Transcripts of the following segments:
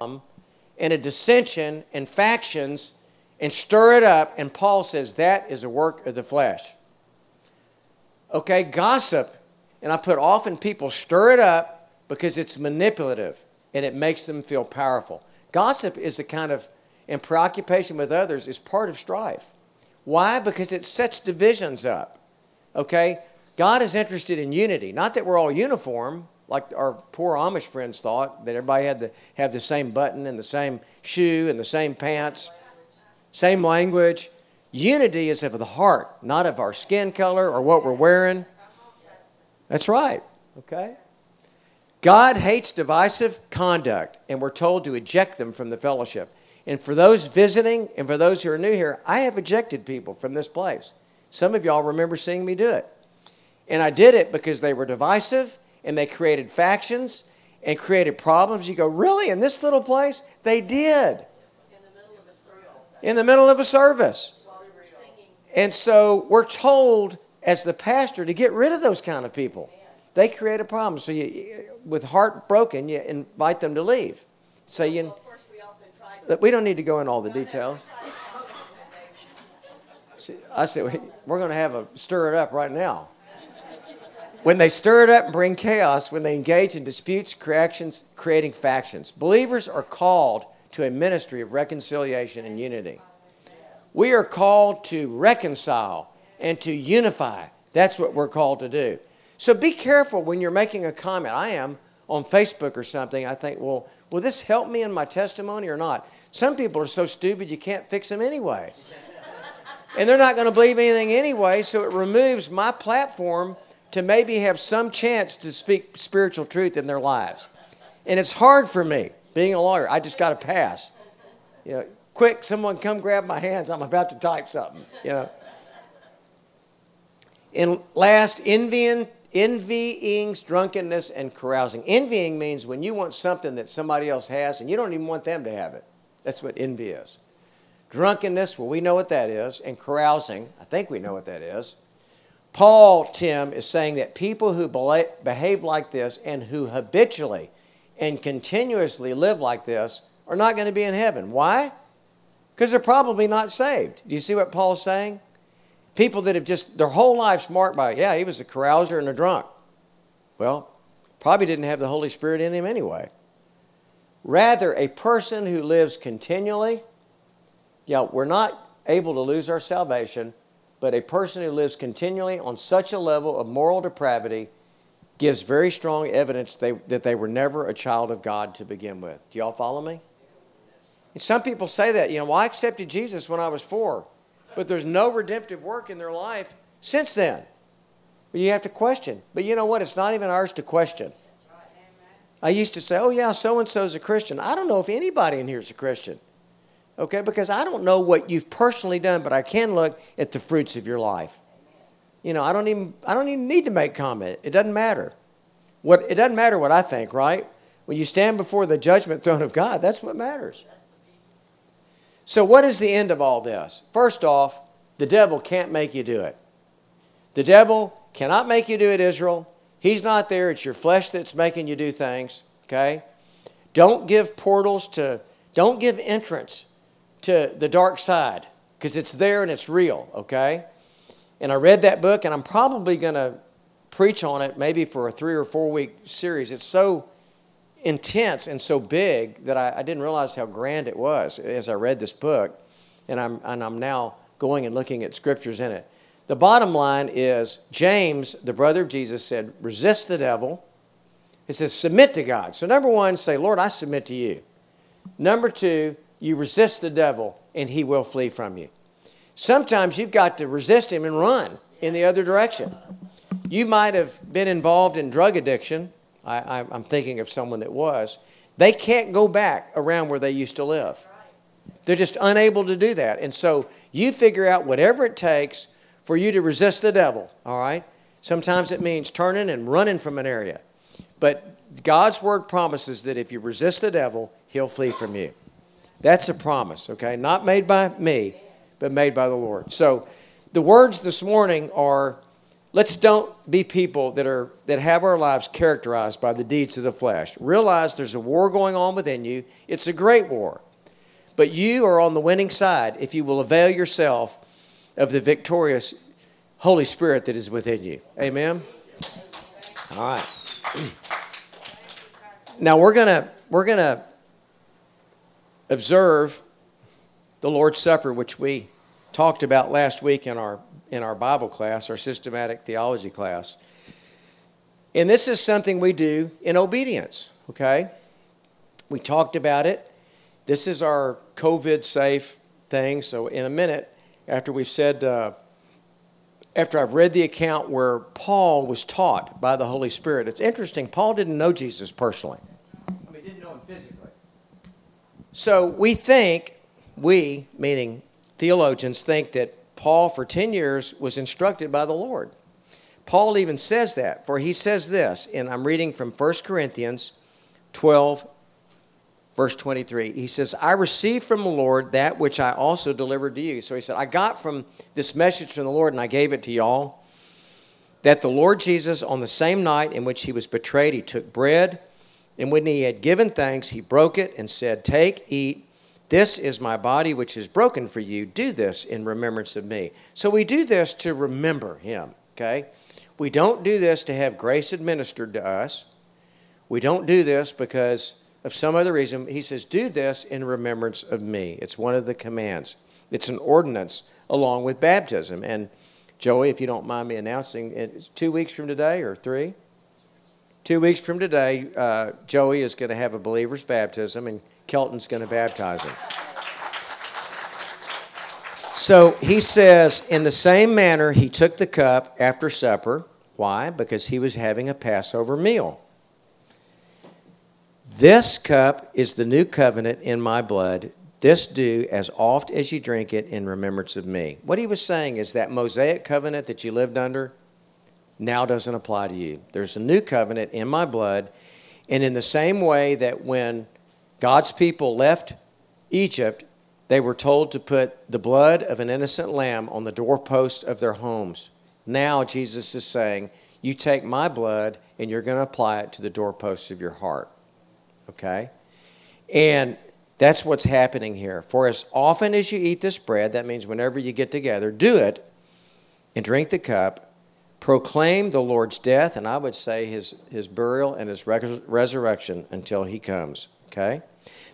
Um, and a dissension and factions and stir it up. And Paul says that is a work of the flesh. Okay, gossip, and I put often people stir it up because it's manipulative and it makes them feel powerful. Gossip is a kind of, and preoccupation with others is part of strife. Why? Because it sets divisions up. Okay? God is interested in unity. Not that we're all uniform, like our poor Amish friends thought, that everybody had to have the same button and the same shoe and the same pants, same language. Unity is of the heart, not of our skin color or what we're wearing. That's right. Okay? God hates divisive conduct, and we're told to eject them from the fellowship. And for those visiting and for those who are new here, I have ejected people from this place. Some of y'all remember seeing me do it. And I did it because they were divisive and they created factions and created problems. You go, really? In this little place? They did. In the middle of a service. And so we're told as the pastor to get rid of those kind of people. They create a problem. So you, with heart broken, you invite them to leave. So you, we don't need to go in all the details. I said, we're going to have a stir it up right now. When they stir it up and bring chaos, when they engage in disputes, creating factions. Believers are called to a ministry of reconciliation and unity. We are called to reconcile and to unify. That's what we're called to do. So be careful when you're making a comment. I am on Facebook or something. I think, well, will this help me in my testimony or not? Some people are so stupid you can't fix them anyway. and they're not going to believe anything anyway, so it removes my platform to maybe have some chance to speak spiritual truth in their lives. And it's hard for me being a lawyer. I just got to pass. You know, quick, someone come grab my hands. I'm about to type something, you know. And last, envying, envyings, drunkenness, and carousing. Envying means when you want something that somebody else has and you don't even want them to have it. That's what envy is. Drunkenness, well, we know what that is. And carousing, I think we know what that is. Paul, Tim, is saying that people who behave like this and who habitually and continuously live like this are not going to be in heaven. Why? Because they're probably not saved. Do you see what Paul's saying? People that have just, their whole life's marked by, yeah, he was a carouser and a drunk. Well, probably didn't have the Holy Spirit in him anyway. Rather, a person who lives continually, yeah, we're not able to lose our salvation, but a person who lives continually on such a level of moral depravity gives very strong evidence they, that they were never a child of God to begin with. Do y'all follow me? And some people say that, you know, well, I accepted Jesus when I was four, but there's no redemptive work in their life since then. But you have to question. But you know what? It's not even ours to question. I used to say, oh, yeah, so and so's a Christian. I don't know if anybody in here is a Christian. Okay? Because I don't know what you've personally done, but I can look at the fruits of your life. You know, I don't even I don't even need to make comment. It doesn't matter. What it doesn't matter what I think, right? When you stand before the judgment throne of God, that's what matters. So what is the end of all this? First off, the devil can't make you do it. The devil cannot make you do it, Israel. He's not there. It's your flesh that's making you do things, okay? Don't give portals to don't give entrance to the dark side because it's there and it's real, okay? And I read that book, and I'm probably going to preach on it maybe for a three or four week series. It's so intense and so big that I, I, didn't realize how grand it was as I read this book. And I'm, and I'm now going and looking at scriptures in it. The bottom line is James, the brother of Jesus, said, resist the devil. It says, submit to God. So, number one, say, Lord, I submit to you. Number two, you resist the devil and he will flee from you. Sometimes you've got to resist him and run in the other direction. You might have been involved in drug addiction. I, am thinking of someone that was. They can't go back around where they used to live. They're just unable to do that. And so you figure out whatever it takes for you to resist the devil, all right? Sometimes it means turning and running from an area. But God's word promises that if you resist the devil, he'll flee from you. That's a promise, okay? Not made by me, but made by the Lord. So the words this morning are let's don't be people that are that have our lives characterized by the deeds of the flesh. Realize there's a war going on within you. It's a great war. But you are on the winning side if you will avail yourself of the victorious Holy Spirit that is within you. Amen. All right. Now we're going to we're going to observe the Lord's Supper which we talked about last week in our in our Bible class, our systematic theology class. And this is something we do in obedience, okay? We talked about it. This is our COVID safe thing. So, in a minute, after we've said, uh, after I've read the account where Paul was taught by the Holy Spirit, it's interesting. Paul didn't know Jesus personally, I mean, didn't know him physically. So, we think, we, meaning theologians, think that Paul, for 10 years, was instructed by the Lord. Paul even says that, for he says this, and I'm reading from 1 Corinthians 12, verse 23. He says, I received from the Lord that which I also delivered to you. So he said, I got from this message from the Lord and I gave it to y'all. That the Lord Jesus, on the same night in which he was betrayed, he took bread, and when he had given thanks, he broke it and said, Take, eat. This is my body, which is broken for you. Do this in remembrance of me. So we do this to remember him, okay? We don't do this to have grace administered to us. We don't do this because of some other reason. He says, Do this in remembrance of me. It's one of the commands, it's an ordinance along with baptism. And Joey, if you don't mind me announcing, it's two weeks from today or three? Two weeks from today, uh, Joey is going to have a believer's baptism, and Kelton's going to baptize him. So he says, in the same manner, he took the cup after supper. Why? Because he was having a Passover meal. This cup is the new covenant in my blood. This do as oft as you drink it in remembrance of me. What he was saying is that Mosaic covenant that you lived under now doesn't apply to you. There's a new covenant in my blood. And in the same way that when God's people left Egypt, they were told to put the blood of an innocent lamb on the doorposts of their homes. Now Jesus is saying, You take my blood and you're going to apply it to the doorposts of your heart. Okay? And that's what's happening here. For as often as you eat this bread, that means whenever you get together, do it and drink the cup. Proclaim the Lord's death, and I would say his, his burial and his resurrection until he comes. Okay?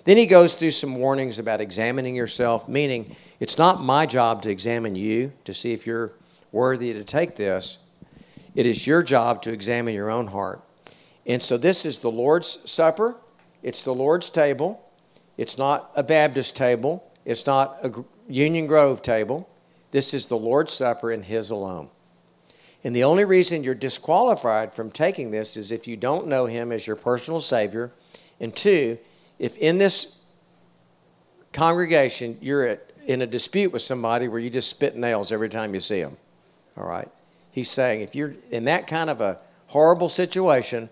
Then he goes through some warnings about examining yourself, meaning it's not my job to examine you to see if you're worthy to take this. It is your job to examine your own heart. And so this is the Lord's Supper, it's the Lord's table. It's not a Baptist table, it's not a Union Grove table. This is the Lord's Supper and His alone. And the only reason you're disqualified from taking this is if you don't know Him as your personal Savior, and two, if in this congregation you're at, in a dispute with somebody where you just spit nails every time you see them, all right? He's saying if you're in that kind of a horrible situation,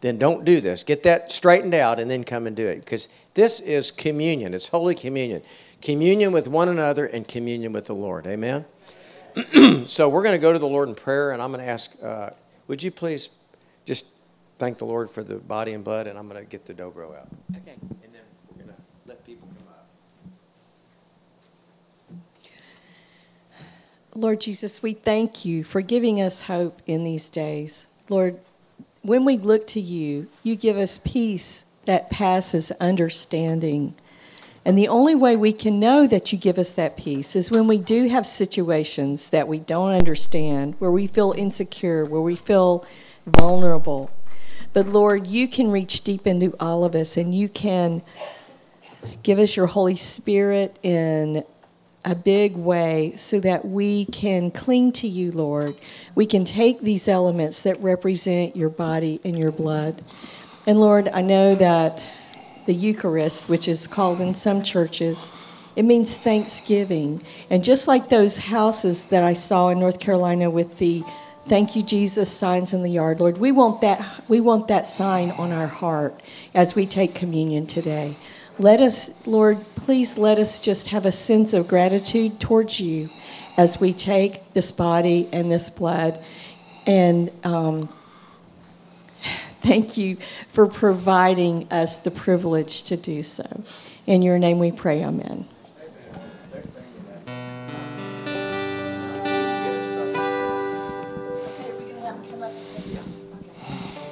then don't do this. Get that straightened out and then come and do it. Because this is communion, it's Holy Communion. Communion with one another and communion with the Lord. Amen? so we're going to go to the Lord in prayer, and I'm going to ask, uh, would you please just thank the Lord for the body and blood, and I'm going to get the dobro out. Okay. And then we're going to let people come up. Lord Jesus, we thank you for giving us hope in these days. Lord, when we look to you, you give us peace that passes understanding. And the only way we can know that you give us that peace is when we do have situations that we don't understand, where we feel insecure, where we feel vulnerable. But Lord, you can reach deep into all of us and you can give us your Holy Spirit in a big way so that we can cling to you, Lord. We can take these elements that represent your body and your blood. And Lord, I know that the Eucharist, which is called in some churches, it means thanksgiving. And just like those houses that I saw in North Carolina with the Thank you, Jesus, signs in the yard. Lord, we want that, we want that sign on our heart as we take communion today. Let us, Lord, please let us just have a sense of gratitude towards you as we take this body and this blood And um, thank you for providing us the privilege to do so. In your name we pray, amen.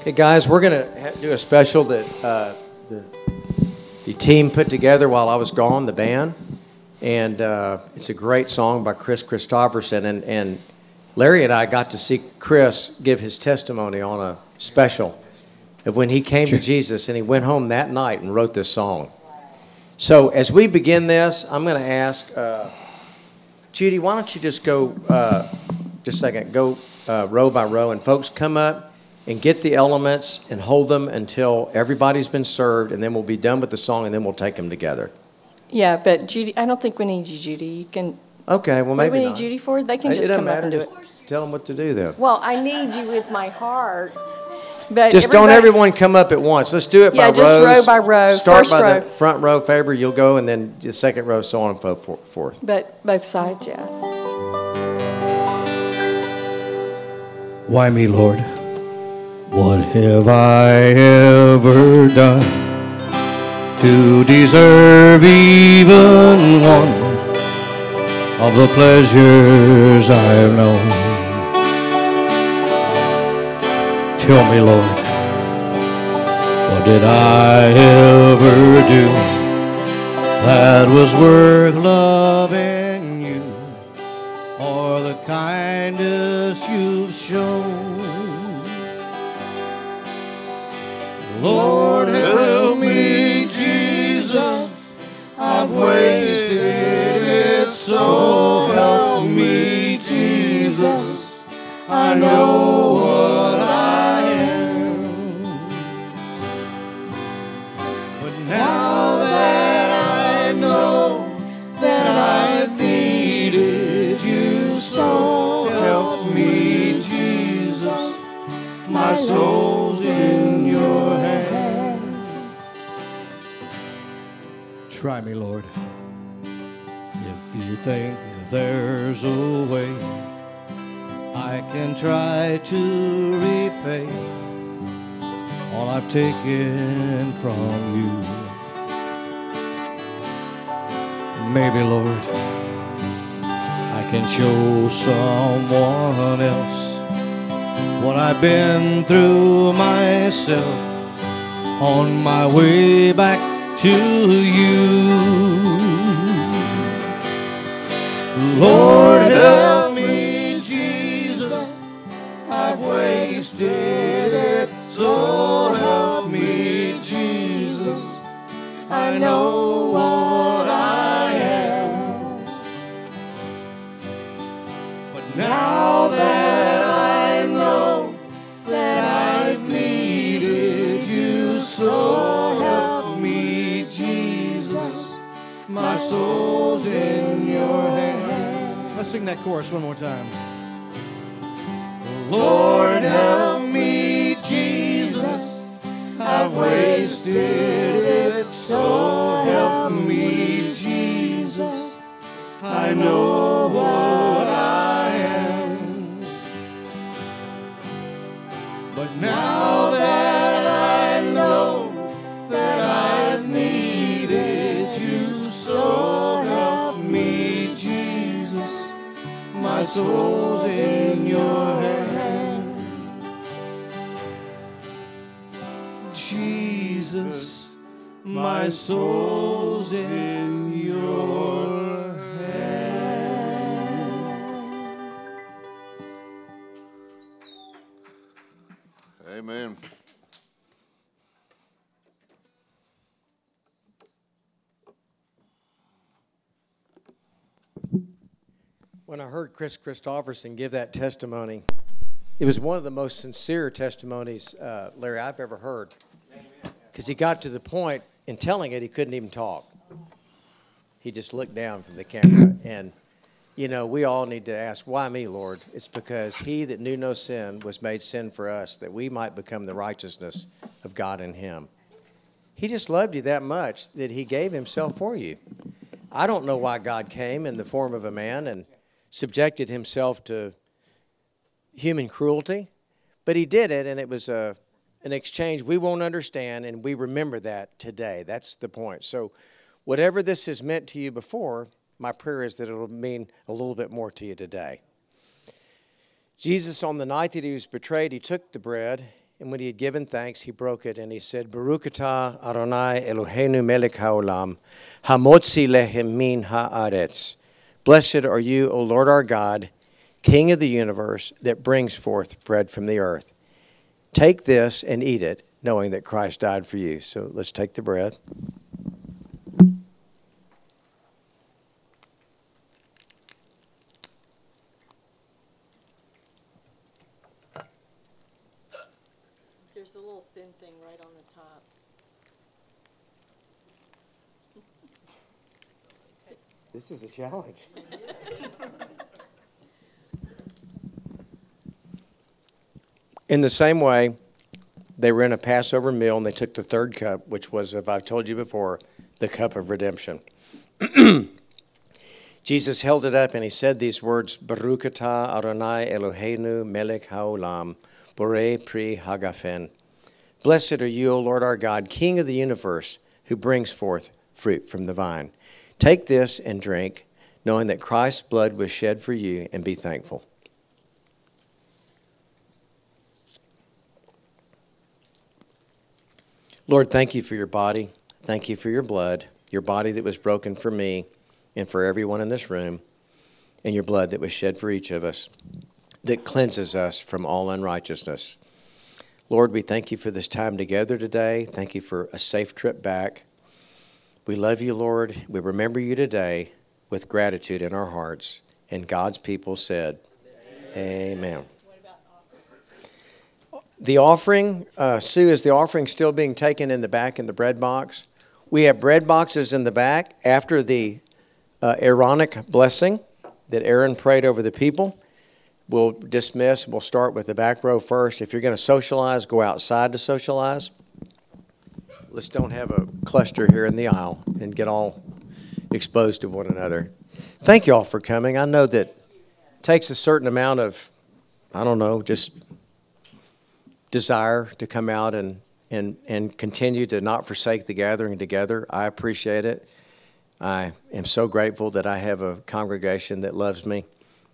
Hey guys, we're going to do a special that uh, the, the team put together while I was gone, the band. And uh, it's a great song by Kris Kristofferson. And, and Larry and I got to see Kris give his testimony on a special of when he came to Jesus and he went home that night and wrote this song. So as we begin this, I'm going to ask uh, Judy, why don't you just go, uh, just a second, go uh, row by row, and folks come up and get the elements and hold them until everybody's been served, and then we'll be done with the song, and then we'll take them together. Yeah, but Judy, I don't think we need you, Judy. You can. Okay, well What do maybe we need not. Judy for? They can It just doesn't come up and do it. Tell them what to do then. Well, I need you with my heart. But Just don't everyone come up at once. Let's do it by one. Yeah, by just row by row. Start First by row. the front row, Faber. You'll go, and then the second row, so on and so forth. But both sides, yeah. Why me, Lord? What have I ever done to deserve even one of the pleasures I've known? Tell me, Lord, what did I ever do that was worth loving you? or the kindness you've shown. Lord, help me, Jesus. I've wasted it, so help me, Jesus. I know you. Maybe, Lord, I can show someone else what I've been through myself on my way back to you. Lord, help Let's sing that chorus one more time. Lord, help me, Jesus. I've wasted it, so help me, Jesus. I know what I am. But now soul's in your hand. Jesus, my soul's in your When I heard Kris Kristofferson give that testimony, it was one of the most sincere testimonies, uh, Larry, I've ever heard. Because he got to the point in telling it, he couldn't even talk. He just looked down from the camera. And, you know, we all need to ask, why me, Lord? It's because he that knew no sin was made sin for us, that we might become the righteousness of God in him. He just loved you that much that he gave himself for you. I don't know why God came in the form of a man and subjected himself to human cruelty, but he did it, and it was a, an exchange we won't understand, and we remember that today. That's the point. So, whatever this has meant to you before, my prayer is that it'll mean a little bit more to you today. Jesus, on the night that he was betrayed, he took the bread, and when he had given thanks, he broke it, and he said, Baruch atah Eloheinu melech haolam, hamotzi lehem min haaretz. Blessed are you, O Lord our God, King of the universe, that brings forth bread from the earth. Take this and eat it, knowing that Christ died for you. So let's take the bread. There's a little thin thing right on the top. This is a challenge. in the same way, they were in a Passover meal and they took the third cup, which was, if I've told you before, the cup of redemption. Jesus held it up and he said these words, Baruch atah Eloheinu melech haolam, borei pri hagafen. Blessed are you, O Lord our God, King of the universe, who brings forth fruit from the vine. Take this and drink, knowing that Christ's blood was shed for you, and be thankful. Lord, thank you for your body. Thank you for your blood, your body that was broken for me and for everyone in this room, and your blood that was shed for each of us that cleanses us from all unrighteousness. Lord, we thank you for this time together today. Thank you for a safe trip back. We love you, Lord. We remember you today with gratitude in our hearts. And God's people said, Amen. Amen. The offering, uh, Sue, is the offering still being taken in the back in the bread box? We have bread boxes in the back after the uh, Aaronic blessing that Aaron prayed over the people. We'll dismiss. We'll start with the back row first. If you're going to socialize, go outside to socialize. Let's don't have a cluster here in the aisle and get all exposed to one another. Thank you all for coming. I know that takes a certain amount of, I don't know, just desire to come out and, and, and continue to not forsake the gathering together. I appreciate it. I am so grateful that I have a congregation that loves me,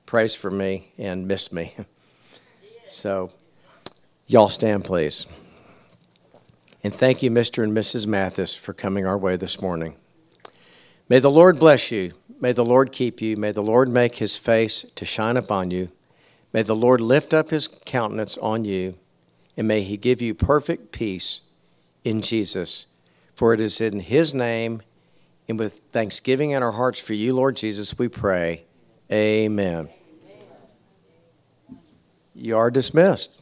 prays for me, and missed me. So, y'all stand, please. And thank you, Mr. and Mrs. Mathis, for coming our way this morning. May the Lord bless you. May the Lord keep you. May the Lord make his face to shine upon you. May the Lord lift up his countenance on you and may He give you perfect peace in Jesus. For it is in His name and with thanksgiving in our hearts for you, Lord Jesus, we pray. Amen. You are dismissed.